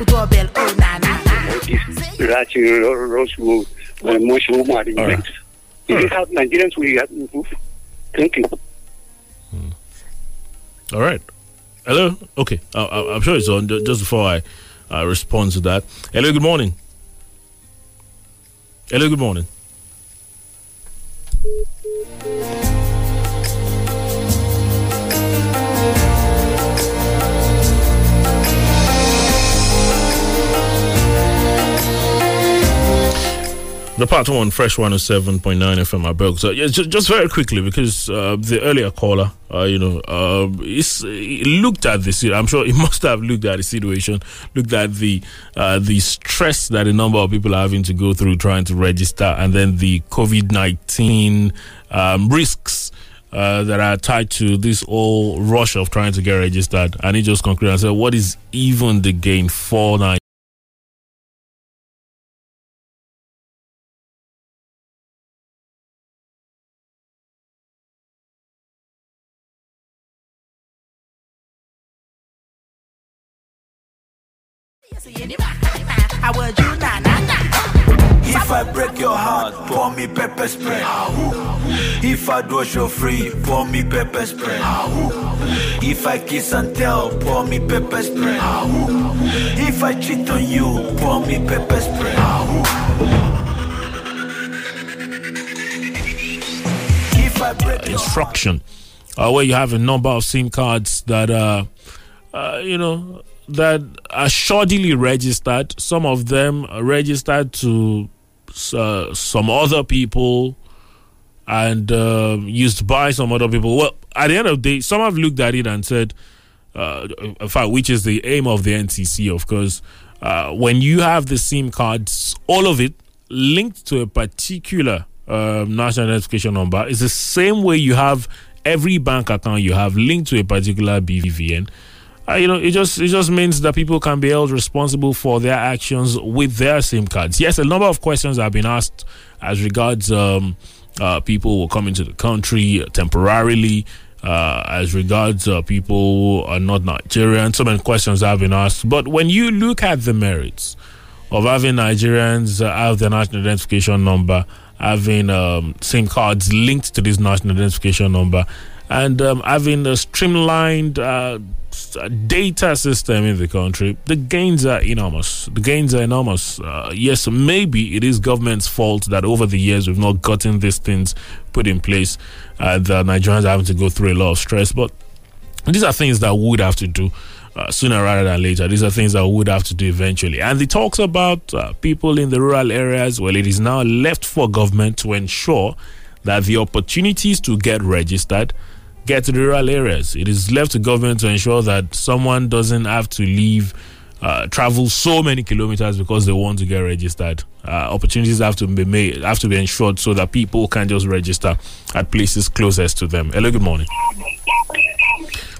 Speaker 13: Uto bell, oh na na na.
Speaker 14: Rachi Rosewood, Mushroom arrangement. If you have Nigerians, we have improve. Thank you.
Speaker 10: All right. Hello. Okay. I, I, I'm sure it's on. Just before I uh, respond to that. Hello. Good morning. Hello. Good morning thank you The part one, Fresh 107.9 FM, Abel. So, yeah, just, just, very quickly, because uh, the earlier caller, uh, you know, uh, looked at this. I'm sure he must have looked at the situation, looked at the uh, the stress that a number of people are having to go through trying to register, and then the COVID 19 um, risks. Uh, that are tied to this whole rush of trying to get registered. And he just concluded and said, What is even the gain?
Speaker 13: 4 9
Speaker 12: If I break your heart, pour me pepper spray. If I do you free, pour me pepper spray. If I kiss and tell, pour me pepper spray. If I cheat on you, pour me pepper spray. If I break your
Speaker 10: instruction uh, where you have a number of SIM cards that uh, uh, you know that are shoddily registered. Some of them registered to uh, some other people and uh, used by some other people. Well, at the end of the day, some have looked at it and said, uh, in fact, which is the aim of the NCC, of course. Uh, when you have the SIM cards, all of it linked to a particular um, national identification number, is the same way you have every bank account you have linked to a particular BVN. Uh, you know, it just it just means that people can be held responsible for their actions with their SIM cards. Yes, a number of questions have been asked as regards um, uh, people who are coming to the country temporarily, uh, as regards uh, people are not Nigerian. So many questions have been asked. But when you look at the merits of having Nigerians uh, have their national identification number, having um, SIM cards linked to this national identification number, and um, having a streamlined uh, data system in the country, the gains are enormous. The gains are enormous. Uh, yes, maybe it is government's fault that over the years we've not gotten these things put in place. Uh, the Nigerians are having to go through a lot of stress, but these are things that we would have to do uh, sooner rather than later. These are things that would have to do eventually. And it talks about uh, people in the rural areas. Well, it is now left for government to ensure that the opportunities to get registered get to the rural areas. It is left to government to ensure that someone doesn't have to leave. Uh, travel so many kilometers because they want to get registered. Uh, opportunities have to be made, have to be ensured so that people can just register at places closest to them. Hello, good morning.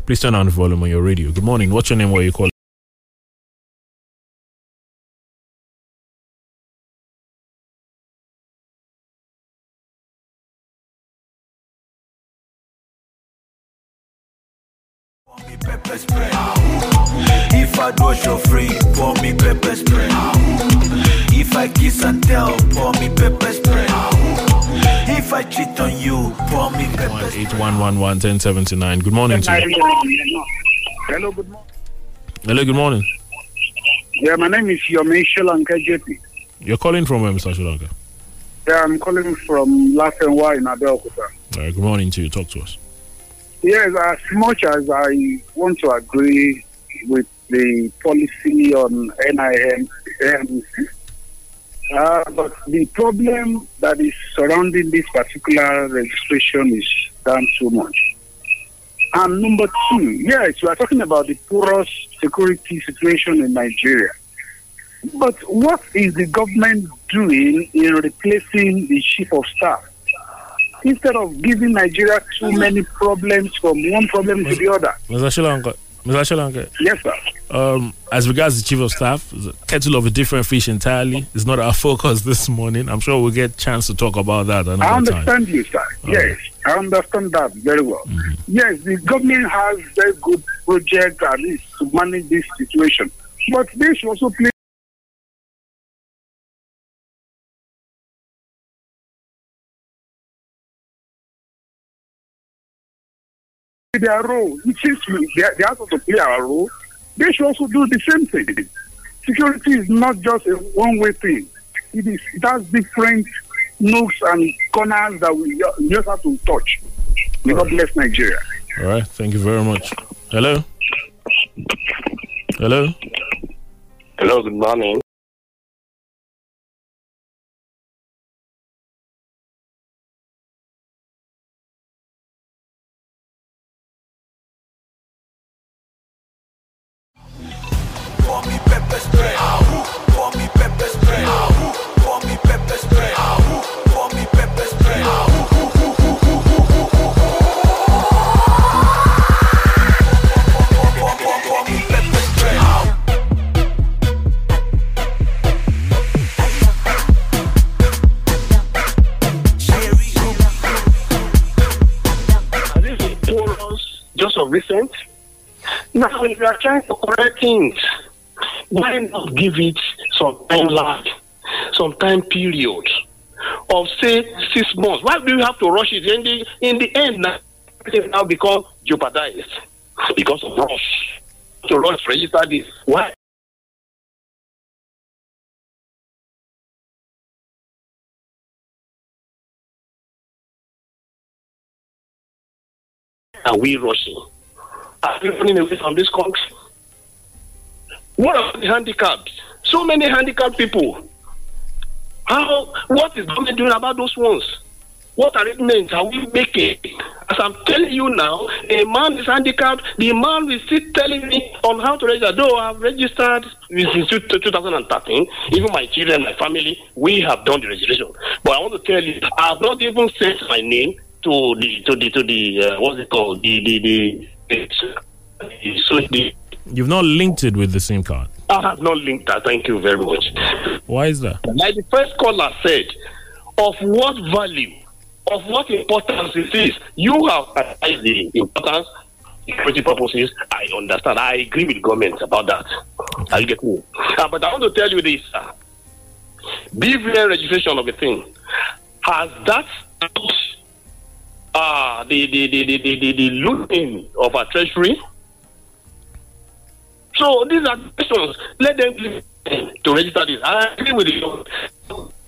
Speaker 10: Please turn on the volume on your radio. Good morning. What's your name? Where are you calling? 08111 Good morning to you.
Speaker 15: Hello, good morning.
Speaker 10: Hello, good morning.
Speaker 15: Yeah, my name is Yome Lanka JP.
Speaker 10: You're calling from where, Mr. Sri Lanka?
Speaker 15: Yeah, I'm calling from Lafenwa in Abeokuta.
Speaker 10: Right, good morning to you. Talk to us.
Speaker 15: Yes, as much as I want to agree with the policy on NIM, uh, but the problem that is surrounding this particular registration is done too much. And number two, yes, we are talking about the porous security situation in Nigeria. But what is the government doing in replacing the chief of staff? Instead of giving Nigeria too many problems from one problem to the other.
Speaker 10: Mr. Sri Lanka, Mr. Sri Lanka,
Speaker 15: Yes, sir.
Speaker 10: um, as regards the chief of staff, a kettle of a different fish entirely. It's not our focus this morning. I'm sure we'll get chance to talk about that another
Speaker 15: I
Speaker 10: time.
Speaker 15: understand you, sir. yes, I understand that very well. Yes, the government has very good project at least to manage this situation. But should also play their role. It seems to me they, they have to play our role. They should also do the same thing. Security is not just a one-way thing. It is. It has different nooks and corners that we just have to touch. May God bless Nigeria.
Speaker 10: All right, thank you very much. Hello? Hello?
Speaker 16: Hello, good morning. You are trying to correct things, why not give it some time lag, some time period of say six months? Why do you have to rush it? In the in the end, now everything now become jeopardized because of rush. To rush register this. Why? Are we rushing? We running away from this country? What about the handicapped? So many handicapped people. How? What is government doing about those ones? What arrangements are we making? As I'm telling you now, a man is handicapped. The man is still telling me on how to register. Though I've registered since 2013, even my children, my family, we have done the registration. But I want to tell you, I have not even sent my name to the to the to the uh, what's it called the the, the, so the
Speaker 10: You've not linked it with the SIM card.
Speaker 16: I have not linked that. Thank you very much.
Speaker 10: Why is that?
Speaker 16: Like the first caller said, of what value, of what importance it is, you have analyzed the importance, security purposes. I understand. I agree with government about that. Are you getting me? Uh, but I want to tell you this: uh, BVN registration of a thing has that uh, the, the, the, the, the, the, the looting of our treasury. So these are questions. Let them to register this. I agree with you.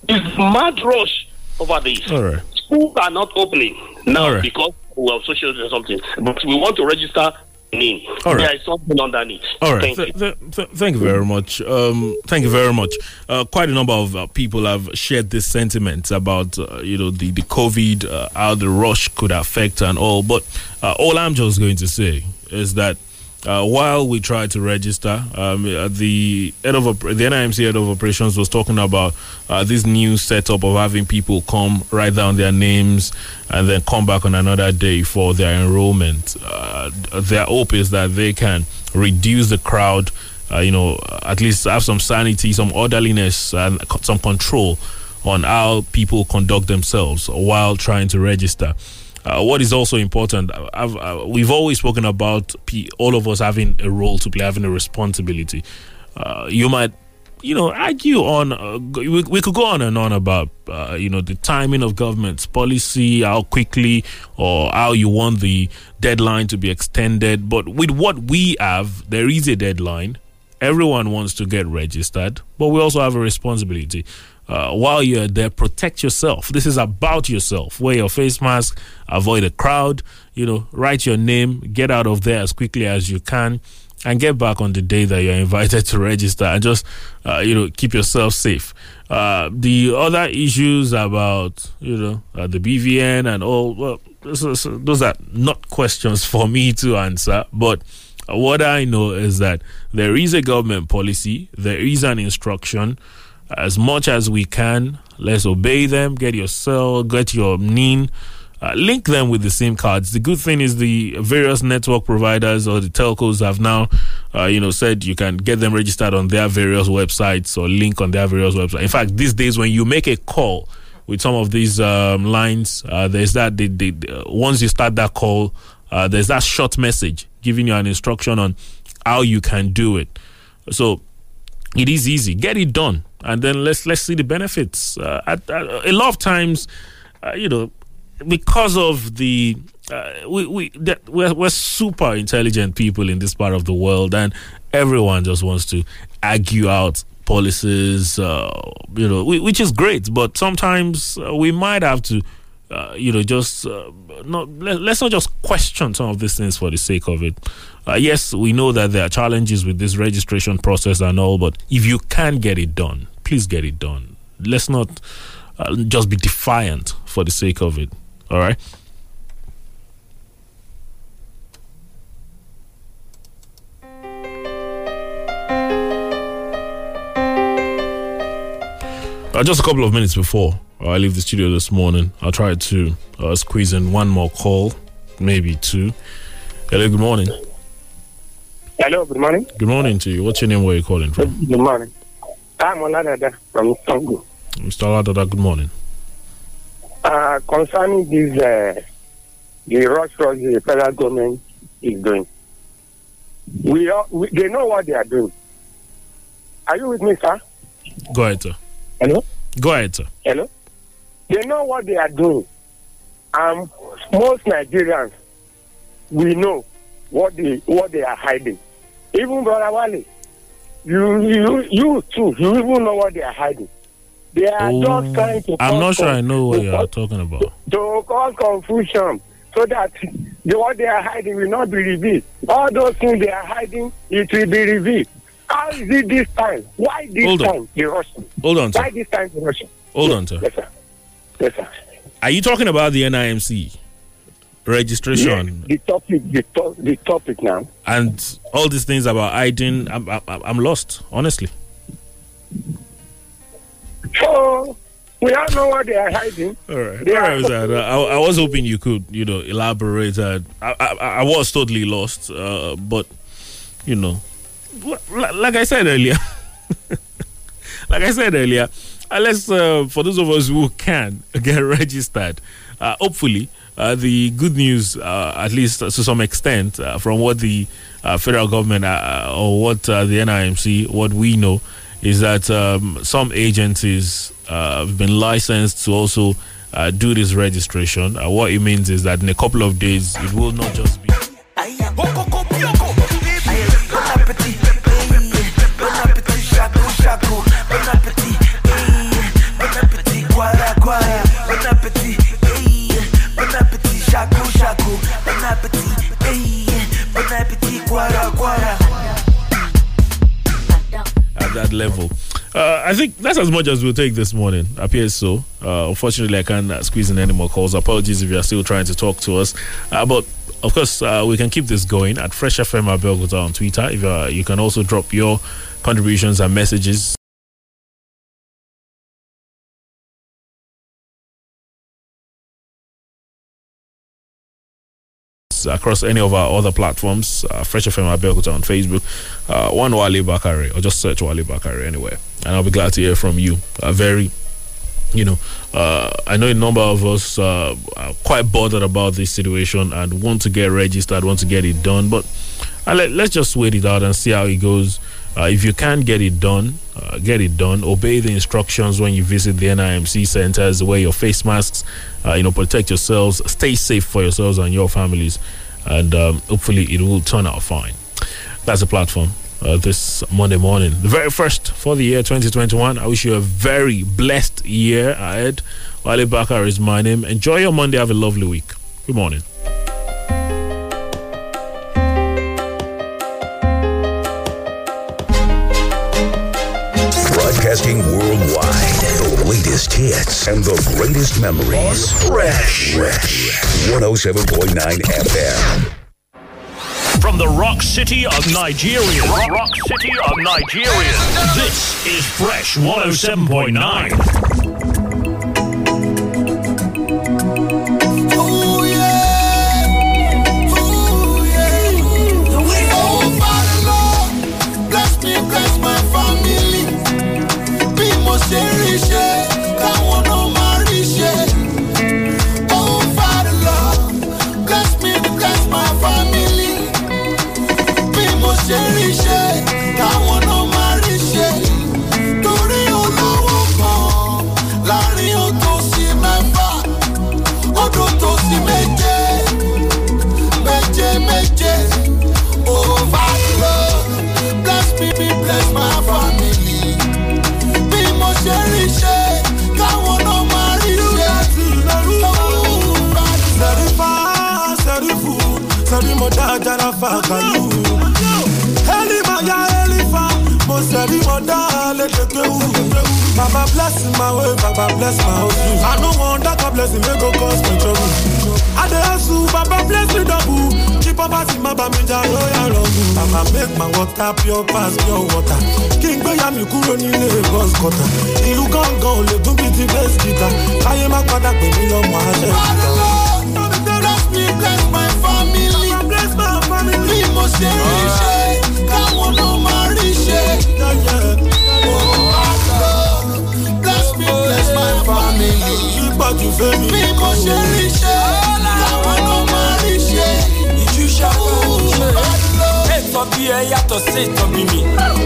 Speaker 16: It's mad rush over this.
Speaker 10: All right.
Speaker 16: Schools are not opening now because we have social or something. But we want to register name.
Speaker 10: All right.
Speaker 16: There is something underneath.
Speaker 10: All right.
Speaker 16: Thank
Speaker 10: Th-
Speaker 16: you.
Speaker 10: th- th- thank you very much. Um, thank you very much. Uh, quite a number of uh, people have shared this sentiment about uh, you know the the COVID, uh, how the rush could affect and all. But uh, all I'm just going to say is that. Uh, while we try to register, um, uh, the head of the NIMC head of operations was talking about uh, this new setup of having people come write down their names and then come back on another day for their enrollment. Uh, their hope is that they can reduce the crowd, uh, you know, at least have some sanity, some orderliness, and some control on how people conduct themselves while trying to register. Uh, what is also important, I've, uh, we've always spoken about P- all of us having a role to play, having a responsibility. Uh, you might, you know, argue on. Uh, we, we could go on and on about, uh, you know, the timing of government's policy, how quickly or how you want the deadline to be extended. But with what we have, there is a deadline. Everyone wants to get registered, but we also have a responsibility. Uh, while you're there, protect yourself. This is about yourself. Wear your face mask, avoid a crowd, you know, write your name, get out of there as quickly as you can, and get back on the day that you're invited to register and just, uh, you know, keep yourself safe. Uh, the other issues about, you know, uh, the BVN and all, well, those are, those are not questions for me to answer, but what I know is that there is a government policy, there is an instruction. As much as we can, let's obey them. Get your cell, get your NIN, uh, link them with the SIM cards. The good thing is the various network providers or the telcos have now, uh, you know, said you can get them registered on their various websites or link on their various websites. In fact, these days when you make a call with some of these um, lines, uh, there's that. Uh, once you start that call, uh, there's that short message giving you an instruction on how you can do it. So it is easy. Get it done, and then let's let's see the benefits. Uh, at, at, a lot of times, uh, you know, because of the uh, we we that we're, we're super intelligent people in this part of the world, and everyone just wants to argue out policies, uh, you know, whi- which is great. But sometimes uh, we might have to. Uh, you know, just uh, not let, let's not just question some of these things for the sake of it. Uh, yes, we know that there are challenges with this registration process and all, but if you can get it done, please get it done. Let's not uh, just be defiant for the sake of it. All right. Uh, just a couple of minutes before I leave the studio this morning, I tried to uh, squeeze in one more call, maybe two. Hello, good morning.
Speaker 17: Hello, good morning.
Speaker 10: Good morning to you. What's your name? Where are you calling from?
Speaker 17: Good morning. I'm Oladada from Togo.
Speaker 10: Mr. Aladada, good morning.
Speaker 17: Uh, concerning this, uh, the rush rush the federal government is doing, we, are, we they know what they are doing. Are you with me, sir?
Speaker 10: Go ahead, sir.
Speaker 17: Hello?
Speaker 10: Go ahead, sir.
Speaker 17: Hello? They know what they are doing. Um, most Nigerians, we know what they what they are hiding. Even Brother Wale, you you you too, you even know what they are hiding. They are just trying to
Speaker 10: I'm not sure I know what you are talking about.
Speaker 17: to cause confusion so that the, what they are hiding will not be revealed. All those things they are hiding, it will be revealed. How is it this time? Why this
Speaker 10: Hold on.
Speaker 17: time the Russian?
Speaker 10: Hold on, sir.
Speaker 17: Why this time the Russian?
Speaker 10: Hold on, sir.
Speaker 17: Yes, sir. Yes, sir.
Speaker 10: Are you talking about the NIMC registration
Speaker 17: Yes, the topic, the, to- the topic now.
Speaker 10: and all these things about hiding? I'm, I'm, I'm lost, honestly.
Speaker 17: So we all know what they are hiding.
Speaker 10: All right.
Speaker 17: They
Speaker 10: All
Speaker 17: are-
Speaker 10: right, Zad. I, I was hoping you could, you know, elaborate. Uh, I, I, I was totally lost, uh, but you know, like I said earlier, like I said earlier, uh, let's uh, for those of us who can get registered. Uh, hopefully, uh, the good news, uh, at least to some extent, uh, from what the uh, federal government uh, or what uh, the NIMC, what we know, is that um, some agencies uh, have been licensed to also uh, do this registration. Uh, what it means is that in a couple of days, it will not just be. At that level. Uh, I think that's as much as we'll take this morning. Appears so. Uh, unfortunately, I can't uh, squeeze in any more calls. Apologies if you are still trying to talk to us. Uh, but of course, uh, we can keep this going at Fresh FM Abeokuta on Twitter. If uh, you can also drop your contributions and messages. Across any of our other platforms, uh, Fresh FM Abeokuta on Facebook, uh, one Wale Bakare, or just search Wale Bakare anywhere. And I'll be glad to hear from you uh, very, you know, uh, I know a number of us uh, are quite bothered about this situation and want to get registered, want to get it done. But uh, let, let's just wait it out and see how it goes. Uh, if you can get it done, uh, get it done. Obey the instructions when you visit the NIMC centers. Wear your face masks. Uh, you know, protect yourselves. Stay safe for yourselves and your families, and um, hopefully it will turn out fine. That's the platform. Uh, this Monday morning, the very first for the year 2021. I wish you a very blessed year ahead. Wale Bakare is my name. Enjoy your Monday. Have a lovely week. Good morning.
Speaker 8: Hits and the greatest memories. Fresh. Fresh. 107.9 FM.
Speaker 9: From the rock city of Nigeria. Rock, rock city of Nigeria. This is Fresh 107.9.
Speaker 18: dáadáa fa kàlù. Élímà ya élífà mo sẹ̀rímọ̀ dá lédèké wù. Baba bless my way, Baba bless my hustle. I no want that God blessing may go cause me trouble. I dey hustle, Baba bless me double. Kí poverty má bà mí jà lóyà lọ́gùn. Baba make my water pure pass pure water. Kí n gbéyà mi kúrò nílé bus cutter. Ìlú gángan ò lè dún bíi ti bass guitar. Káyé má padà pè mí àṣẹ ìgbà.
Speaker 7: Ṣe rí ṣe, káwọn náà máa rí ṣe. Bless me, bless my family. Bí mo ṣe rí ṣe,
Speaker 19: Ètò bí ẹ yàtọ̀ sí ètò bí mi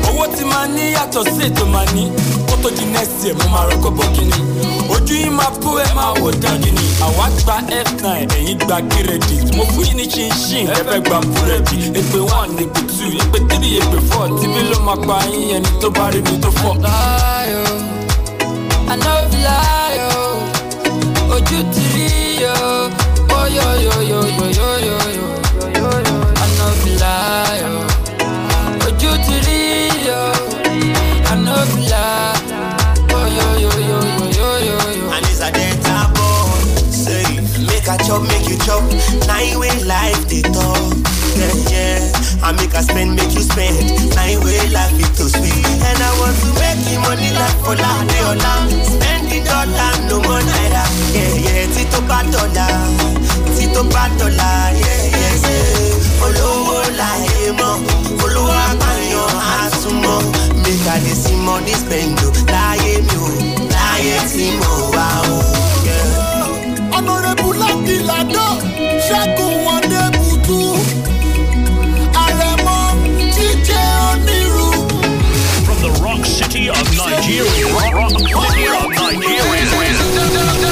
Speaker 19: owó tí máa ní yàtọ̀ sí ètò máa ní. Kó tó di next year mo máa rọ́kọ̀ bọ́ kínní. Ojú yín máa kó ẹ máa wò dájú ni. Àwa gba f9 ẹ̀yìn gba kírẹ́dì. Mo fún yín ní ṣinṣin ẹ fẹ́ gba búrẹ́dì. Èpè one èpè two èpè three èpè four. Tíbí ló máa pa yín ẹni tó bá rí mi tó fọ́.
Speaker 20: If lie, oh. Ojú ti rí yo, oh yo yo yo
Speaker 21: chop, make you chop. Nine way life they talk. Yeah, yeah. I make a spend, make you spend. Nine way life it too sweet. And I want to make you money like for la de ola. Spend the dollar, no more naira. Yeah, yeah. Tito dollar, Tito bad dollar. Yeah, yeah, yeah. Olówó láyé mọ́, olówó àpàyàn àsùnmọ́. Make a dey see money spend o. Láyé mi o, láyé tí mo wá o. Yeah.
Speaker 7: Honorable Lucky Lado, Ṣẹ́gun Wọlé Butu, Àrẹ̀mọ jíjẹ́ onírú.
Speaker 9: From the rock city of Nigeria. Rock, rock city of Nigeria.